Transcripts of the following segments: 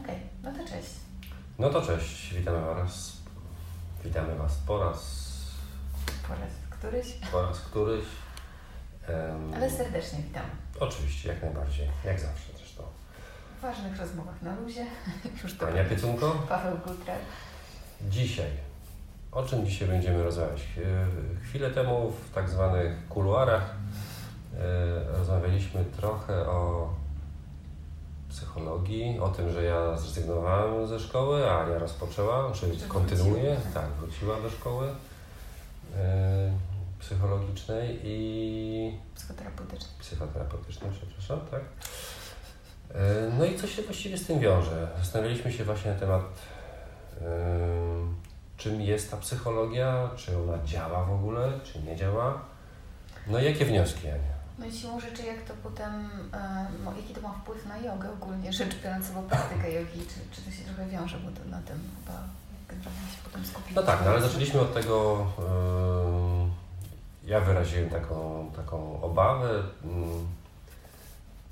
Okej, no to cześć. No to cześć, witamy Was. Witamy Was po raz, Po raz któryś, po raz któryś. Em, ale serdecznie witam. Oczywiście, jak najbardziej, jak zawsze zresztą. W ważnych rozmowach na luzie. Już to Ania Piecunko, Paweł Gutra. dzisiaj. O czym dzisiaj będziemy rozmawiać? E, Chwilę temu w tak zwanych kuluarach e, rozmawialiśmy trochę o psychologii, o tym, że ja zrezygnowałem ze szkoły, a Ania rozpoczęła, czy Że kontynuuje, wróciła. tak, wróciła do szkoły e, psychologicznej i Psychoterapeutyczny. psychoterapeutycznej, przepraszam, tak. E, No i co się właściwie z tym wiąże? Zastanawialiśmy się właśnie na temat, e, czym jest ta psychologia, czy ona działa w ogóle, czy nie działa. No i jakie wnioski, Ania? No i siłą rzeczy, jak to potem, no, jaki to ma wpływ na jogę ogólnie, rzecz biorąc albo praktykę jogi, czy, czy to się trochę wiąże, bo to na tym chyba generalnie się potem skupimy. No tak, no ale zaczęliśmy od tego, ja wyraziłem taką, taką obawę, mm,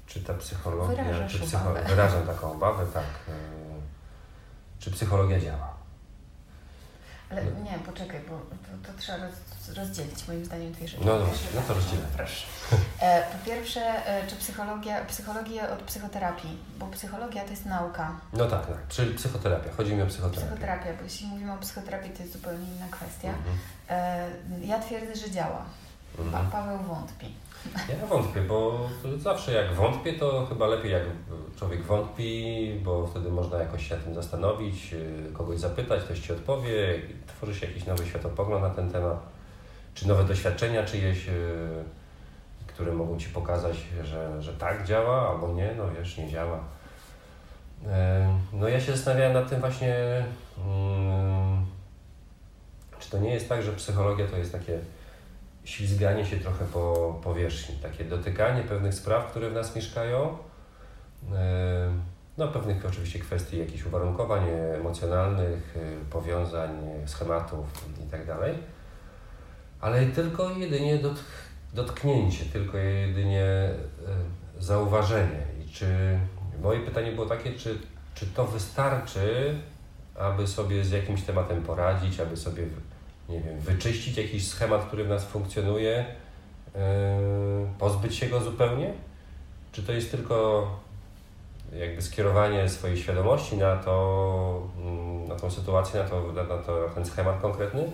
czy ta psychologia, Wyrażasz czy psycho, obawę. wyrażam taką obawę, tak, e, czy psychologia działa. Ale nie, poczekaj, bo to, to trzeba roz, rozdzielić moim zdaniem dwie rzeczy. No pierwsze- no to rozdzielę. Proszę. E, po pierwsze, e, czy psychologia, psychologię od psychoterapii, bo psychologia to jest nauka. No tak, tak, czyli psychoterapia, chodzi mi o psychoterapię. Psychoterapia, bo jeśli mówimy o psychoterapii, to jest zupełnie inna kwestia. Mhm. E, ja twierdzę, że działa. Mhm. Paweł wątpi. Ja wątpię, bo zawsze jak wątpię, to chyba lepiej jak człowiek wątpi, bo wtedy można jakoś się tym zastanowić, yy, kogoś zapytać, ktoś Ci odpowie, tworzy się jakiś nowy światopogląd na ten temat, czy nowe doświadczenia czyjeś, yy, które mogą Ci pokazać, że, że tak działa, albo nie, no wiesz, nie działa. Yy, No ja się zastanawiałem nad tym właśnie, mm, czy to nie jest tak, że psychologia to jest takie ślizganie się trochę po powierzchni, takie dotykanie pewnych spraw, które w nas mieszkają, e, no pewnych oczywiście kwestii jakichś uwarunkowań emocjonalnych, e, powiązań, e, schematów i tak ale tylko jedynie dotk dotknięcie, tylko jedynie zauważenie. I czy moje pytanie było takie, czy, czy to wystarczy, aby sobie z jakimś tematem poradzić, aby sobie nie wiem, wyczyścić jakiś schemat, który w nas funkcjonuje, yy, pozbyć się go zupełnie? Czy to jest tylko jakby skierowanie swojej świadomości na to, mm, na tą sytuację, na, to, na, to, na ten schemat konkretny,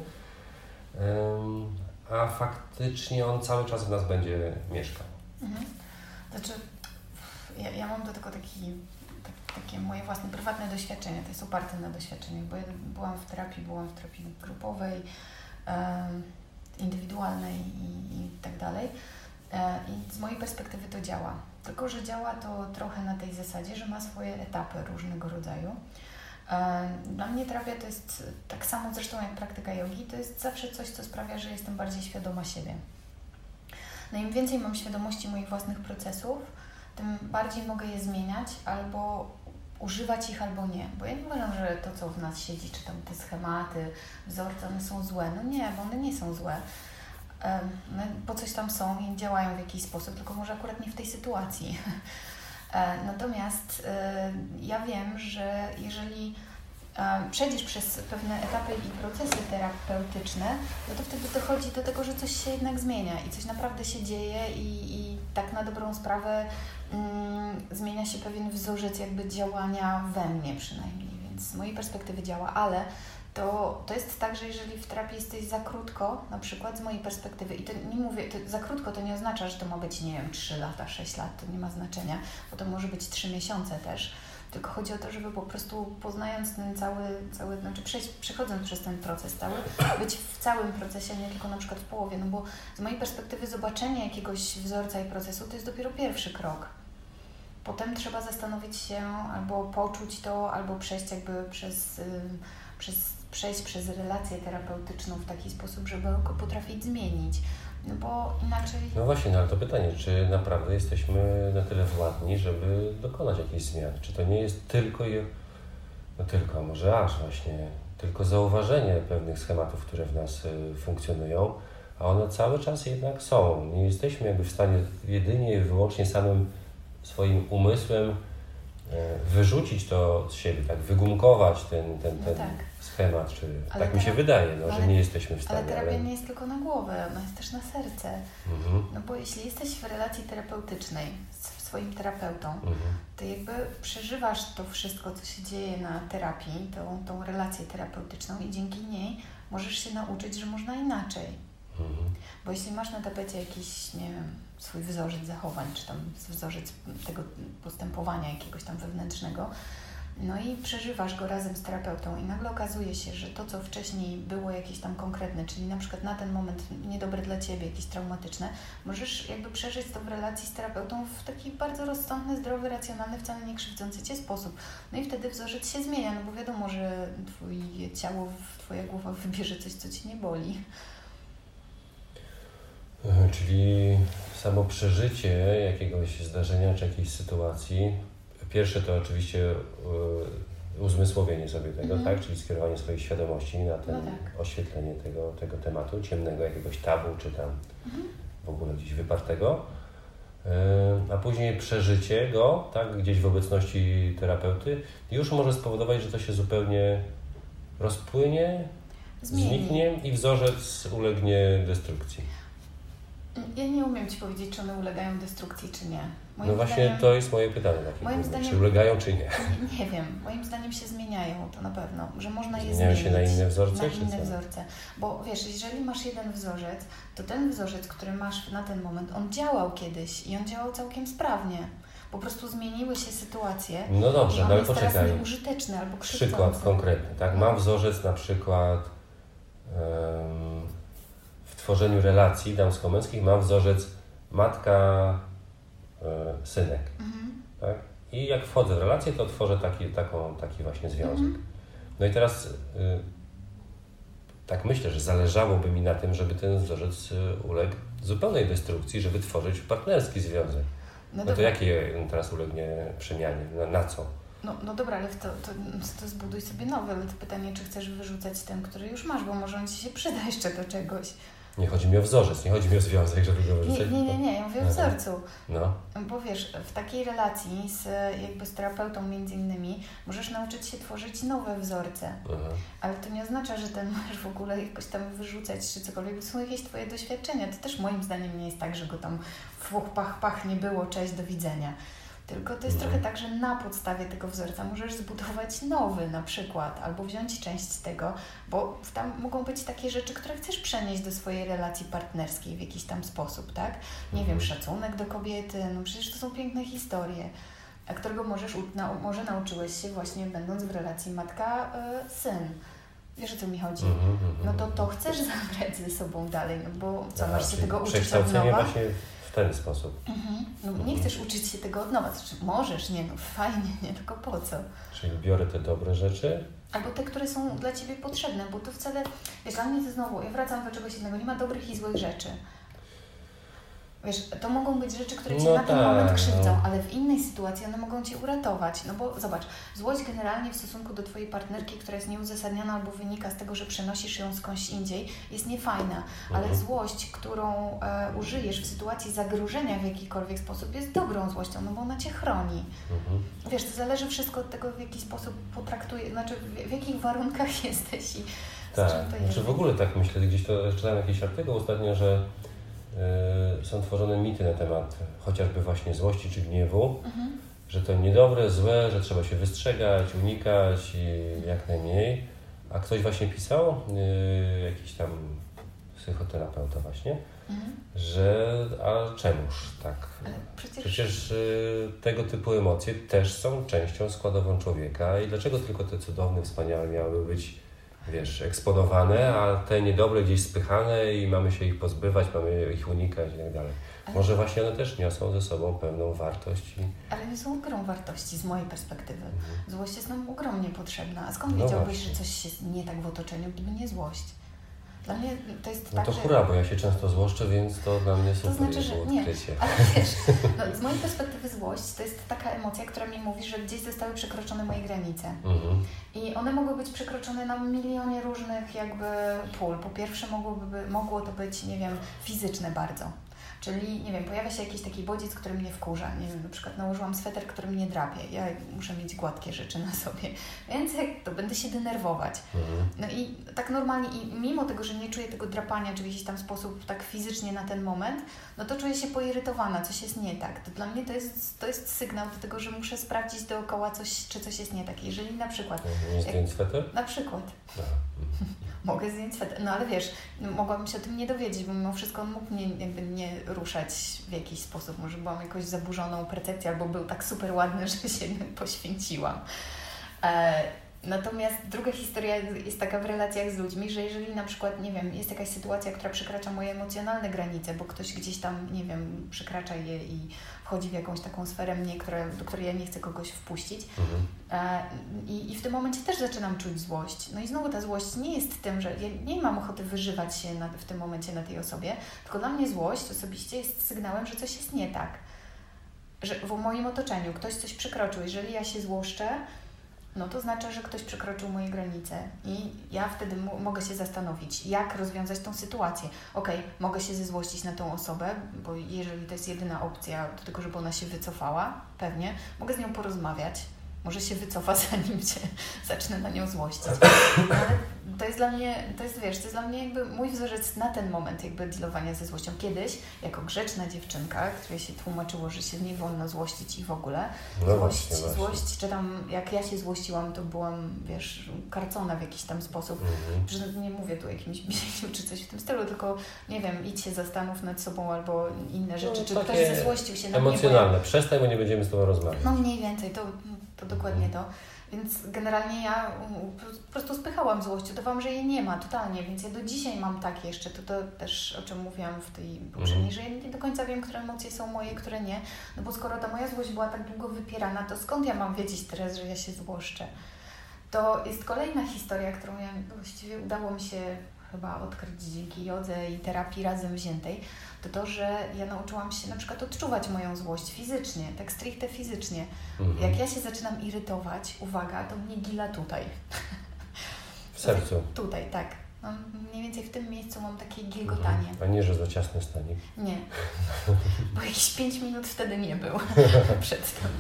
a faktycznie on cały czas w nas będzie mieszkał? Mhm. Znaczy, ja, ja mam do tego taki, tak, takie moje własne prywatne doświadczenie, to jest oparte na doświadczeniach, bo ja byłam w terapii, byłam w terapii grupowej, indywidualnej i, i tak dalej. E, I z mojej perspektywy to działa. Tylko, że działa to trochę na tej zasadzie, że ma swoje etapy różnego rodzaju. Dla mnie terapia to jest tak samo zresztą jak praktyka jogi, to jest zawsze coś, co sprawia, że jestem bardziej świadoma siebie. No im więcej mam świadomości moich własnych procesów, tym bardziej mogę je zmieniać albo używać ich, albo nie. Bo ja nie uważam, że to, co w nas siedzi, czy tam te schematy, wzorce, one są złe. No nie, bo one nie są złe. One po coś tam są i działają w jakiś sposób, tylko może akurat nie w tej sytuacji. E, Natomiast e, ja wiem, że jeżeli przejdziesz przez pewne etapy i procesy terapeutyczne, no to wtedy dochodzi do tego, że coś się jednak zmienia i coś naprawdę się dzieje i, i tak na dobrą sprawę mm, zmienia się pewien wzorzec jakby działania we mnie przynajmniej, więc z mojej perspektywy działa, ale to, to jest tak, że jeżeli w terapii jesteś za krótko, na przykład z mojej perspektywy, i to nie mówię, to za krótko to nie oznacza, że to ma być, nie wiem, 3 lata, 6 lat, to nie ma znaczenia, bo to może być 3 miesiące też. Tylko chodzi o to, żeby po prostu poznając ten cały, cały znaczy przejść, przechodząc przez ten proces cały, być w całym procesie, nie tylko na przykład w połowie, no bo z mojej perspektywy zobaczenie jakiegoś wzorca i procesu to jest dopiero pierwszy krok. Potem trzeba zastanowić się albo poczuć to, albo przejść jakby przez, przez przejść przez relację terapeutyczną w taki sposób, żeby go potrafić zmienić. No bo inaczej. No właśnie, no ale to pytanie, czy naprawdę jesteśmy na tyle władni, żeby dokonać jakiejś zmiany? Czy to nie jest tylko, i- no tylko, może aż właśnie, tylko zauważenie pewnych schematów, które w nas y, funkcjonują, a one cały czas jednak są. Nie jesteśmy jakby w stanie jedynie i wyłącznie samym swoim umysłem wyrzucić to z siebie, tak wygumkować ten, ten, No ten tak. schemat, czy Ale tak mi się wydaje, no, że ale- nie jesteśmy w Ale stanie. terapia nie jest tylko na głowę, ona jest też na serce. Mhm, No bo jeśli jesteś w relacji terapeutycznej z swoim terapeutą, mhm. to jakby przeżywasz to wszystko, co się dzieje na terapii, tą, tą relację terapeutyczną i dzięki niej możesz się nauczyć, że można inaczej. Mhm. Bo jeśli masz na tapecie jakiś, nie wiem, swój wzorzec zachowań, czy tam wzorzec tego postępowania jakiegoś tam wewnętrznego, no i przeżywasz go razem z terapeutą i nagle okazuje się, że to, co wcześniej było jakieś tam konkretne, czyli na przykład na ten moment niedobre dla Ciebie, jakieś traumatyczne, możesz jakby przeżyć to w relacji z terapeutą w taki bardzo rozsądny, zdrowy, racjonalny, wcale nie krzywdzący Cię sposób. No i wtedy wzorzec się zmienia, no bo wiadomo, że Twoje ciało, Twoja głowa wybierze coś, co Ci nie boli. Czyli samo przeżycie jakiegoś zdarzenia czy jakiejś sytuacji. Pierwsze to oczywiście e, uzmysłowienie sobie tego, Mhm. tak? Czyli skierowanie swojej świadomości na ten No tak. oświetlenie tego, tego tematu, ciemnego jakiegoś tabu, czy tam Mhm. w ogóle gdzieś wypartego. E, A później przeżycie go, tak, gdzieś w obecności terapeuty, już może spowodować, że to się zupełnie rozpłynie, Zmieni. zniknie i wzorzec ulegnie destrukcji. Ja nie umiem Ci powiedzieć, czy one ulegają destrukcji, czy nie. Moim no właśnie zdaniem, to jest moje pytanie moim zdaniem- Czy ulegają, czy nie? Nie, nie wiem. Moim zdaniem się zmieniają, to na pewno. Że można je Zmieniają zmienić. się na inne wzorce, Na inne wzorce. Bo wiesz, jeżeli masz jeden wzorzec, to ten wzorzec, który masz na ten moment, on działał kiedyś i on działał całkiem sprawnie. Po prostu zmieniły się sytuacje. No dobrze, no ale jest teraz poczekaj. nieużyteczny albo krzywdzący. Przykład konkretny, tak? No. Mam wzorzec na przykład w tworzeniu relacji damsko-męskich, mam wzorzec matka, e, synek, Mhm. tak? I jak wchodzę w relację, to tworzę taki, taką, taki właśnie związek. Mhm. No i teraz y, tak myślę, że zależałoby mi na tym, żeby ten wzorzec y, uległ zupełnej destrukcji, żeby tworzyć partnerski związek. No, No to jakie teraz ulegnie przemianie? Na, na co? No, no dobra, ale to, to, to zbuduj sobie nowy, ale to pytanie, czy chcesz wyrzucać ten, który już masz, bo może on Ci się przyda jeszcze do czegoś. Nie chodzi mi o wzorzec, nie chodzi mi o związek, żeby go Nie, nie, nie, nie, ja mówię o wzorcu. No, Bo wiesz, w takiej relacji z, jakby z terapeutą między innymi możesz nauczyć się tworzyć nowe wzorce, aha. ale to nie oznacza, że ten możesz w ogóle jakoś tam wyrzucać czy cokolwiek. To są jakieś Twoje doświadczenia. To też moim zdaniem nie jest tak, że go tam fuch, pach, pach nie było, cześć, do widzenia. Tylko to jest Mhm. trochę tak, że na podstawie tego wzorca możesz zbudować nowy na przykład, albo wziąć część tego, bo tam mogą być takie rzeczy, które chcesz przenieść do swojej relacji partnerskiej w jakiś tam sposób, tak? Nie wiem, Mhm. szacunek do kobiety, no przecież to są piękne historie, a którego możesz, nau- może nauczyłeś się właśnie będąc w relacji matka-syn. Wiesz o co mi chodzi? Mhm, mhm, No to to chcesz zabrać ze sobą dalej, no bo co, masz się tego uczyć od nowa? właśnie ten sposób. Mhm. No, nie Mhm. chcesz uczyć się tego od nowa, znaczy możesz, nie no, fajnie, nie, tylko po co? Czyli biorę te dobre rzeczy, Albo te, które są dla Ciebie potrzebne, bo to wcale, wiesz, dla mnie to znowu, ja wracam do czegoś innego, nie ma dobrych i złych rzeczy. Wiesz, to mogą być rzeczy, które Cię No na ten tak, moment krzywdzą, no. ale w innej sytuacji one mogą Cię uratować. No bo zobacz, złość generalnie w stosunku do Twojej partnerki, która jest nieuzasadniona albo wynika z tego, że przenosisz ją skądś indziej, jest niefajna. Ale Mhm. złość, którą e, użyjesz w sytuacji zagrożenia w jakikolwiek sposób, jest dobrą złością, no bo ona Cię chroni. mhm. Wiesz, to zależy wszystko od tego, w jaki sposób potraktuje, znaczy w, w jakich warunkach jesteś i z Tak, czym to jest. znaczy w ogóle tak myślę, gdzieś to czytałem jakiś artykuł ostatnio, że są tworzone mity na temat chociażby właśnie złości czy gniewu, Mhm. że to niedobre, złe, że trzeba się wystrzegać, unikać i jak najmniej. A ktoś właśnie pisał, y, jakiś tam psychoterapeuta właśnie, Mhm. że a czemuż tak? Przecież, Przecież y, tego typu emocje też są częścią składową człowieka i dlaczego tylko te cudowne, wspaniałe miały być, wiesz, eksponowane, a te niedobre gdzieś spychane i mamy się ich pozbywać, mamy ich unikać i tak dalej. Ale- Może właśnie one też niosą ze sobą pewną wartość i ale nie są grą wartości z mojej perspektywy. Mhm. Złość jest nam ogromnie potrzebna. A skąd No wiedziałbyś, właśnie. że coś jest nie tak w otoczeniu, gdyby nie złość? Dla mnie to jest no tak, to że... hura, bo ja się często złoszczę, więc to dla mnie super znaczy, jest że nie. odkrycie. Ale wiesz, no, z mojej perspektywy złość to jest taka emocja, która mi mówi, że gdzieś zostały przekroczone moje granice. Mhm. I one mogły być przekroczone na milionie różnych jakby pól. Po pierwsze mogłoby, mogło to być, nie wiem, fizyczne bardzo. Czyli, nie wiem, pojawia się jakiś taki bodziec, który mnie wkurza. Nie wiem, na przykład nałożyłam sweter, który mnie drapie. Ja muszę mieć gładkie rzeczy na sobie. Więc jak to będę się denerwować. Mhm. No i tak normalnie, i mimo tego, że nie czuję tego drapania, czy w jakiś tam sposób tak fizycznie na ten moment, no to czuję się poirytowana, coś jest nie tak. To dla mnie to jest, to jest sygnał do tego, że muszę sprawdzić dookoła coś, czy coś jest nie tak. Jeżeli na przykład, Nie zdjąć sweter? na przykład No. Mogę zdjąć sweter, no ale wiesz, no, mogłabym się o tym nie dowiedzieć, bo mimo wszystko on mógł mnie jakby nie ruszać w jakiś sposób. Może byłam jakoś zaburzoną percepcją, albo był tak super ładny, że się poświęciłam. E, Natomiast druga historia jest taka w relacjach z ludźmi, że jeżeli na przykład, nie wiem, jest jakaś sytuacja, która przekracza moje emocjonalne granice, bo ktoś gdzieś tam, nie wiem, przekracza je i wchodzi w jakąś taką sferę mnie, która, do której ja nie chcę kogoś wpuścić. Mhm. I, I w tym momencie też zaczynam czuć złość. No i znowu ta złość nie jest tym, że ja nie mam ochoty wyżywać się na, w tym momencie na tej osobie, tylko dla mnie złość osobiście jest sygnałem, że coś jest nie tak. Że w moim otoczeniu ktoś coś przekroczył. Jeżeli ja się złoszczę, no to znaczy, że ktoś przekroczył moje granice i ja wtedy mo- mogę się zastanowić, jak rozwiązać tą sytuację. Okej, mogę się zezłościć na tą osobę, bo jeżeli to jest jedyna opcja do tego, żeby ona się wycofała, pewnie, mogę z nią porozmawiać. Może się wycofa, zanim się zacznę na nią złościć. Ale to jest dla mnie, to jest, wiesz, to jest dla mnie jakby mój wzorzec na ten moment jakby dealowania ze złością. Kiedyś, jako grzeczna dziewczynka, której się tłumaczyło, że się nie wolno złościć i w ogóle, No złość, właśnie, złość, czy tam jak ja się złościłam, to byłam, wiesz, karcona w jakiś tam sposób. Mhm. Że nie mówię tu o jakimś biesiu czy coś w tym stylu, tylko nie wiem, idź się zastanów nad sobą albo inne rzeczy, No, czy ktoś zezłościł się na mnie. bo ja- Emocjonalne. Przestań, bo nie będziemy z Tobą rozmawiać. no mniej więcej, to, to dokładnie to. Więc generalnie ja um, po prostu spychałam złość, udawałam, że jej nie ma totalnie, więc ja do dzisiaj mam tak jeszcze, to, to też o czym mówiłam w tej poprzedniej, Mhm. że ja nie do końca wiem, które emocje są moje, które nie, no bo skoro ta moja złość była tak długo wypierana, to skąd ja mam wiedzieć teraz, że ja się złoszczę? To jest kolejna historia, którą ja właściwie udało mi się chyba odkryć dzięki jodze i terapii razem wziętej, to to, że ja nauczyłam się na przykład odczuwać moją złość fizycznie, tak stricte fizycznie. Mhm. Jak ja się zaczynam irytować, uwaga, to mnie gila tutaj. W sercu. Tutaj, tak. Mniej więcej w tym miejscu mam takie gilgotanie. A nie, że za ciasny stanik. Nie. Bo jakieś 5 minut wtedy nie był przed tym.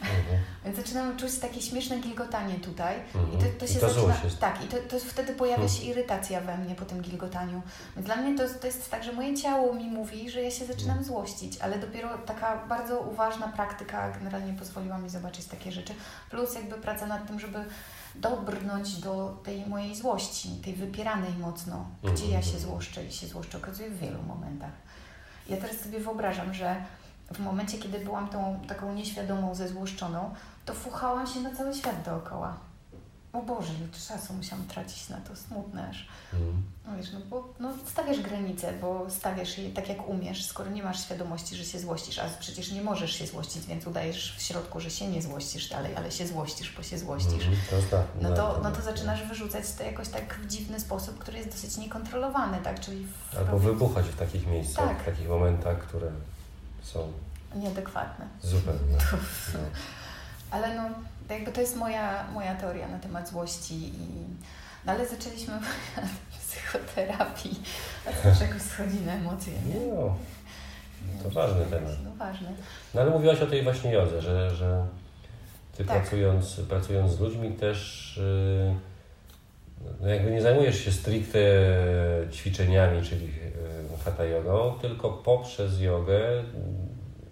Mhm. Więc zaczynam czuć takie śmieszne gilgotanie tutaj. I Mhm. to, to się to zaczyna. Tak, i to, to wtedy pojawia Hmm. się irytacja we mnie po tym gilgotaniu. Więc dla mnie to, to jest tak, że moje ciało mi mówi, że ja się zaczynam złościć, ale dopiero taka bardzo uważna praktyka generalnie pozwoliła mi zobaczyć takie rzeczy. Plus jakby praca nad tym, żeby dobrnąć do tej mojej złości, tej wypieranej mocno, gdzie ja się złoszczę i się złoszczę okazuje w wielu momentach. Ja teraz sobie wyobrażam, że w momencie, kiedy byłam tą taką nieświadomą, zezłoszczoną, to fuchałam się na cały świat dookoła. O Boże, ile czasu musiałam tracić na to, smutne aż. No wiesz, no bo no, stawiasz granice, bo stawiasz je tak jak umiesz, skoro nie masz świadomości, że się złościsz, a przecież nie możesz się złościć, więc udajesz w środku, że się nie złościsz dalej, ale się złościsz, bo się złościsz. Mhm. To tak. No to, tak, no to tak. zaczynasz wyrzucać to jakoś tak w dziwny sposób, który jest dosyć niekontrolowany, tak? Czyli w Albo wybuchać w takich miejscach, Tak. w takich momentach, które są nieadekwatne. zupełnie. No. Ale no, to jakby to jest moja, moja teoria na temat złości i no ale zaczęliśmy od psychoterapii, a z czegoś schodzi na emocje, nie? No, to ważny temat. No ważny. No ale mówiłaś o tej właśnie jodze, że, że ty Tak. pracując, pracując z ludźmi też yy, no jakby nie zajmujesz się stricte ćwiczeniami, czyli yy, hatha jogą, tylko poprzez jogę,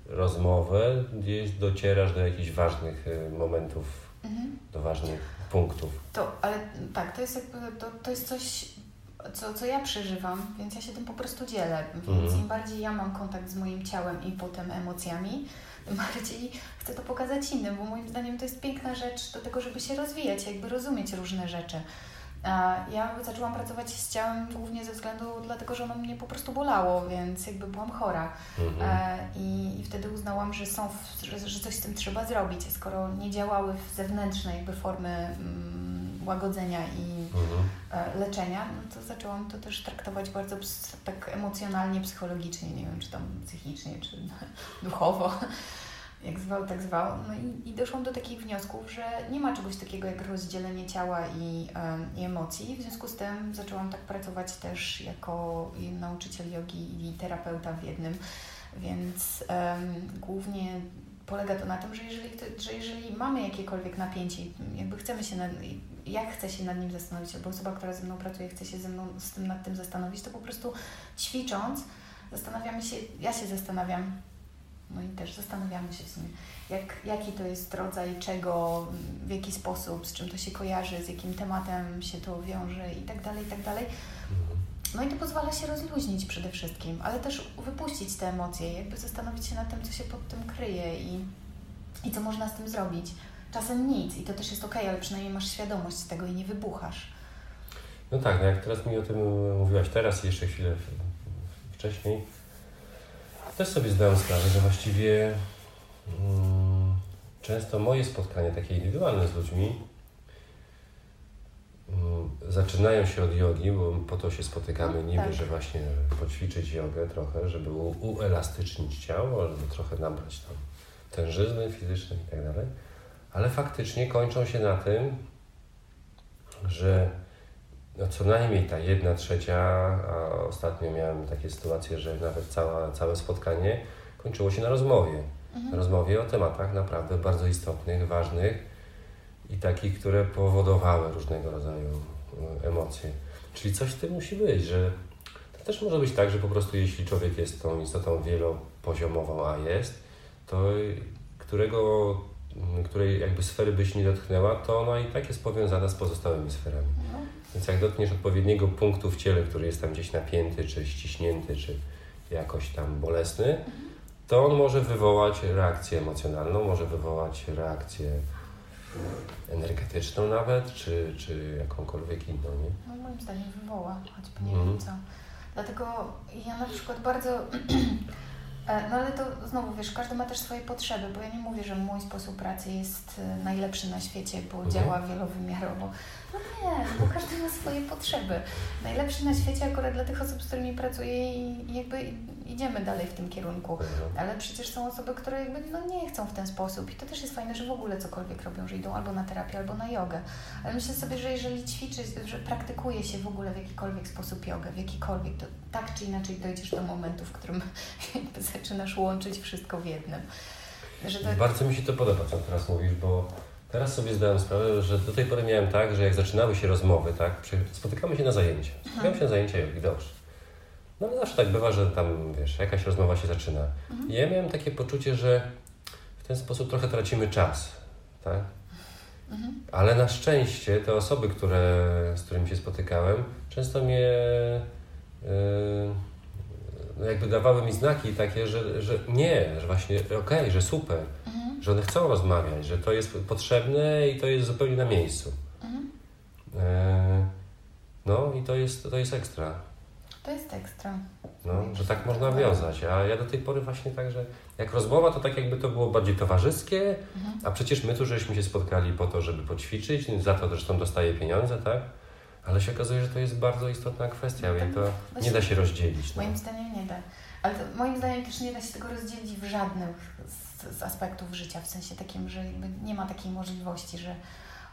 rozmowę, gdzieś docierasz do jakichś ważnych yy, momentów, Mhm. do ważnych punktów. To, ale tak, to jest jakby, to, to jest coś, co, co ja przeżywam, więc ja się tym po prostu dzielę. Więc Mhm. im bardziej ja mam kontakt z moim ciałem i potem emocjami, tym bardziej chcę to pokazać innym, bo moim zdaniem to jest piękna rzecz do tego, żeby się rozwijać, jakby rozumieć różne rzeczy. Ja zaczęłam pracować z ciałem głównie ze względu dlatego, że ono mnie po prostu bolało, więc jakby byłam chora. Mhm. E, I, I wtedy uznałam, że, są, że, że coś z tym trzeba zrobić. Skoro nie działały w zewnętrzne jakby formy mm, łagodzenia i Mhm. e, leczenia, no to zaczęłam to też traktować bardzo tak emocjonalnie, psychologicznie, nie wiem, czy tam psychicznie, czy duchowo, jak zwał, tak zwał. No i, i doszłam do takich wniosków, że nie ma czegoś takiego jak rozdzielenie ciała i, em, i emocji. W związku z tym zaczęłam tak pracować też jako nauczyciel jogi i terapeuta w jednym. Więc um, głównie polega to na tym, że jeżeli, że jeżeli mamy jakiekolwiek napięcie, jakby chcemy się nad, jak chcę się nad nim zastanowić, albo osoba, która ze mną pracuje, chce się ze mną z tym nad tym zastanowić, to po prostu ćwicząc, zastanawiamy się, ja się zastanawiam, no i też zastanawiamy się w sumie, jak, jaki to jest rodzaj czego, w jaki sposób, z czym to się kojarzy, z jakim tematem się to wiąże i tak dalej, i tak dalej. No i to pozwala się rozluźnić przede wszystkim, ale też wypuścić te emocje, jakby zastanowić się nad tym, co się pod tym kryje i, i co można z tym zrobić. Czasem nic i to też jest ok, ale przynajmniej masz świadomość tego i nie wybuchasz. No tak, no jak teraz mi o tym mówiłaś teraz jeszcze chwilę wcześniej, też sobie zdałem sprawę, że właściwie mm, często moje spotkania takie indywidualne z ludźmi mm, zaczynają się od jogi, bo po to się spotykamy no, niby, tak. że właśnie poćwiczyć jogę trochę, żeby uelastycznić ciało, żeby trochę nabrać tam tężyzny fizycznej i tak dalej, ale faktycznie kończą się na tym, że no co najmniej ta jedna trzecia, a ostatnio miałem takie sytuacje, że nawet cała, całe spotkanie kończyło się na rozmowie. Mhm. Rozmowie o tematach naprawdę bardzo istotnych, ważnych i takich, które powodowały różnego rodzaju e, emocje. Czyli coś w tym musi być, że to też może być tak, że po prostu jeśli człowiek jest tą istotą wielopoziomową, a jest, to którego, której jakby sfery byś nie dotknęła, to ona i tak jest powiązana z pozostałymi sferami. No. Więc jak dotkniesz odpowiedniego punktu w ciele, który jest tam gdzieś napięty, czy ściśnięty, czy jakoś tam bolesny, to on może wywołać reakcję emocjonalną, może wywołać reakcję energetyczną nawet, czy, czy jakąkolwiek inną, nie? No moim zdaniem wywoła, choćby nie mm. wiem co. Dlatego ja na przykład bardzo no ale to znowu wiesz, każdy ma też swoje potrzeby, bo ja nie mówię, że mój sposób pracy jest e, najlepszy na świecie, bo mhm. działa wielowymiarowo. No nie, bo każdy ma swoje potrzeby. Najlepszy na świecie akurat dla tych osób, z którymi pracuję i jakby idziemy dalej w tym kierunku. Ale przecież są osoby, które jakby no nie chcą w ten sposób i to też jest fajne, że w ogóle cokolwiek robią, że idą albo na terapię, albo na jogę. Ale myślę sobie, że jeżeli ćwiczysz, że praktykuje się w ogóle w jakikolwiek sposób jogę, w jakikolwiek, to tak czy inaczej dojdziesz do momentu, w którym jakby zaczynasz łączyć wszystko w jednym. Tak... Bardzo mi się to podoba, co teraz mówisz, bo teraz sobie zdałem sprawę, że do tej pory miałem tak, że jak zaczynały się rozmowy, tak, spotykamy się na zajęcia. Spotykamy się na zajęcia jogi, dobrze. No ale zawsze tak bywa, że tam, wiesz, jakaś rozmowa się zaczyna. Mhm. I ja miałem takie poczucie, że w ten sposób trochę tracimy czas, tak? Mhm. Ale na szczęście te osoby, które, z którymi się spotykałem, często mnie yy, jakby dawały mi znaki takie, że, że nie, że właśnie okej, okay, że super, mhm. że one chcą rozmawiać, że to jest potrzebne i to jest zupełnie na miejscu. Mhm. Yy, no i to jest, to jest ekstra. To jest ekstra. No, że tak można wiązać. A ja do tej pory właśnie tak, że jak rozmowa, to tak jakby to było bardziej towarzyskie, mhm. a przecież my tu żeśmy się spotkali po to, żeby poćwiczyć, za to zresztą dostaję pieniądze, tak? Ale się okazuje, że to jest bardzo istotna kwestia no, i to nie da się rozdzielić. No. Moim zdaniem nie da. Ale to, moim zdaniem też nie da się tego rozdzielić w żadnym z, z aspektów życia, w sensie takim, że nie ma takiej możliwości, że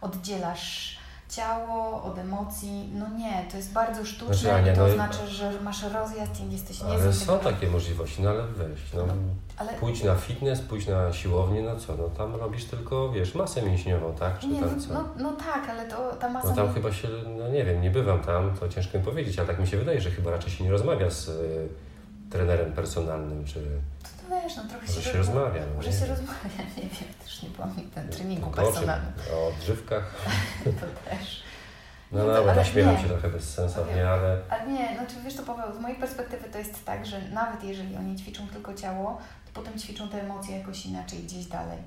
oddzielasz ciało, od emocji. No nie, to jest bardzo sztuczne znaczy, to no, znaczy, że masz rozjazd i jesteś nie Ale są takie możliwości, no ale weź, no, no ale... pójdź na fitness, pójdź na siłownię, no co, no tam robisz tylko, wiesz, masę mięśniową, tak? Czy nie, tam no, co? No, no tak, ale to ta masa... No tam chyba się, no nie wiem, nie bywam tam, to ciężko mi powiedzieć, ale tak mi się wydaje, że chyba raczej się nie rozmawia z y, trenerem personalnym, czy wiesz, no trochę może się, się rozmawia. No, może się rozmawia, nie wiem, też nie byłam ten treningu no, personalnym. O odżywkach. to też. No dobra, no, naśmiewam się trochę bezsensownie, ale... Ale nie, znaczy wiesz to Paweł, z mojej perspektywy to jest tak, że nawet jeżeli oni ćwiczą tylko ciało, to potem ćwiczą te emocje jakoś inaczej, gdzieś dalej.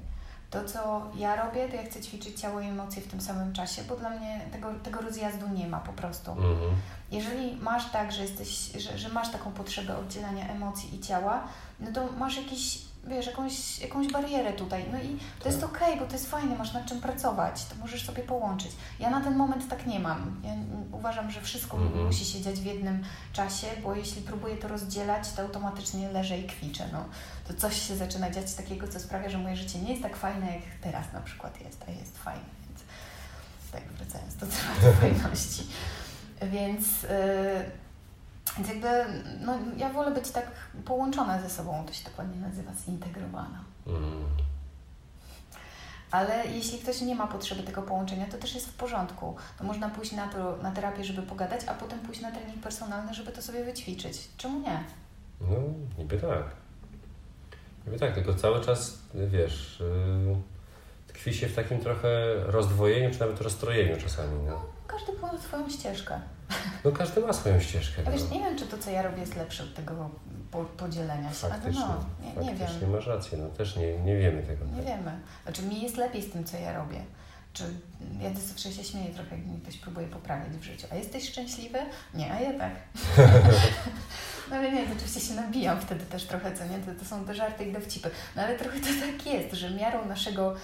To, co ja robię, to ja chcę ćwiczyć ciało i emocje w tym samym czasie, bo dla mnie tego, tego rozjazdu nie ma po prostu. Mhm. Jeżeli masz tak, że, jesteś, że, że masz taką potrzebę oddzielania emocji i ciała, no to masz jakiś, wiesz, jakąś, jakąś barierę tutaj. No i to tak. jest okej, okay, bo to jest fajne, masz nad czym pracować, to możesz sobie połączyć. Ja na ten moment tak nie mam. Ja uważam, że wszystko mhm. musi się dziać w jednym czasie, bo jeśli próbuję to rozdzielać, to automatycznie leżę i kwiczę. No, to coś się zaczyna dziać takiego, co sprawia, że moje życie nie jest tak fajne, jak teraz na przykład jest, a jest fajne. Więc tak wracając do tematu fajności. Więc... Yy, Więc jakby, no ja wolę być tak połączona ze sobą, to się dokładnie nazywa zintegrowana. Mm. Ale jeśli ktoś nie ma potrzeby tego połączenia, to też jest w porządku. To można pójść na, to, na terapię, żeby pogadać, a potem pójść na trening personalny, żeby to sobie wyćwiczyć. Czemu nie? No, niby tak. Niby tak, tylko cały czas, wiesz, yy, tkwi się w takim trochę rozdwojeniu, czy nawet rozstrojeniu czasami, no. Każdy ma swoją ścieżkę. No każdy ma swoją ścieżkę. Ja wiesz, no. nie wiem, czy to, co ja robię, jest lepsze od tego po, podzielenia się, ale Faktycznie, no, nie, nie faktycznie wiem. masz rację, no też nie, nie wiemy tego. Nie wiemy. Znaczy, mi jest lepiej z tym, co ja robię. Czy ja zawsze się śmieję trochę, jak mnie ktoś próbuje poprawiać w życiu. A jesteś szczęśliwy? Nie, a ja tak. no ale nie, to oczywiście się nabijam wtedy też trochę, co nie? To, to są te żarty i dowcipy. No ale trochę to tak jest, że miarą naszego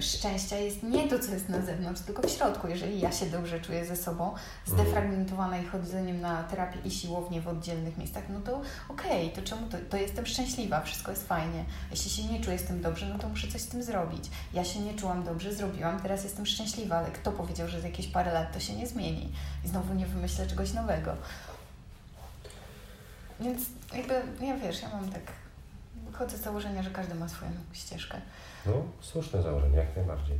szczęścia jest nie to, co jest na zewnątrz, tylko w środku. Jeżeli ja się dobrze czuję ze sobą, zdefragmentowana i chodzeniem na terapię i siłownię w oddzielnych miejscach, no to okej, to czemu to, to jestem szczęśliwa, wszystko jest fajnie. Jeśli się nie czuję z tym dobrze, no to muszę coś z tym zrobić. Ja się nie czułam dobrze, zrobiłam, teraz jestem szczęśliwa, ale kto powiedział, że za jakieś parę lat to się nie zmieni i znowu nie wymyślę czegoś nowego. Więc jakby, ja wiesz, ja mam tak, wychodzę z założenia, że każdy ma swoją ścieżkę. No, słuszne założenie, jak najbardziej.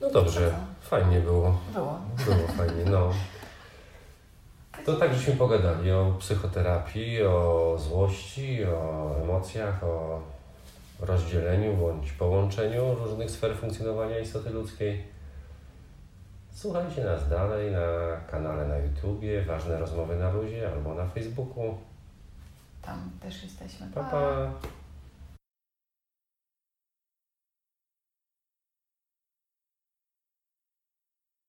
No dobrze, fajnie było. Było. Było fajnie, no. To tak, żeśmy pogadali o psychoterapii, o złości, o emocjach, o rozdzieleniu bądź połączeniu różnych sfer funkcjonowania istoty ludzkiej. Słuchajcie nas dalej na kanale na YouTubie, Ważne Rozmowy na Luzie albo na Facebooku. Tam też jesteśmy. Pa, pa.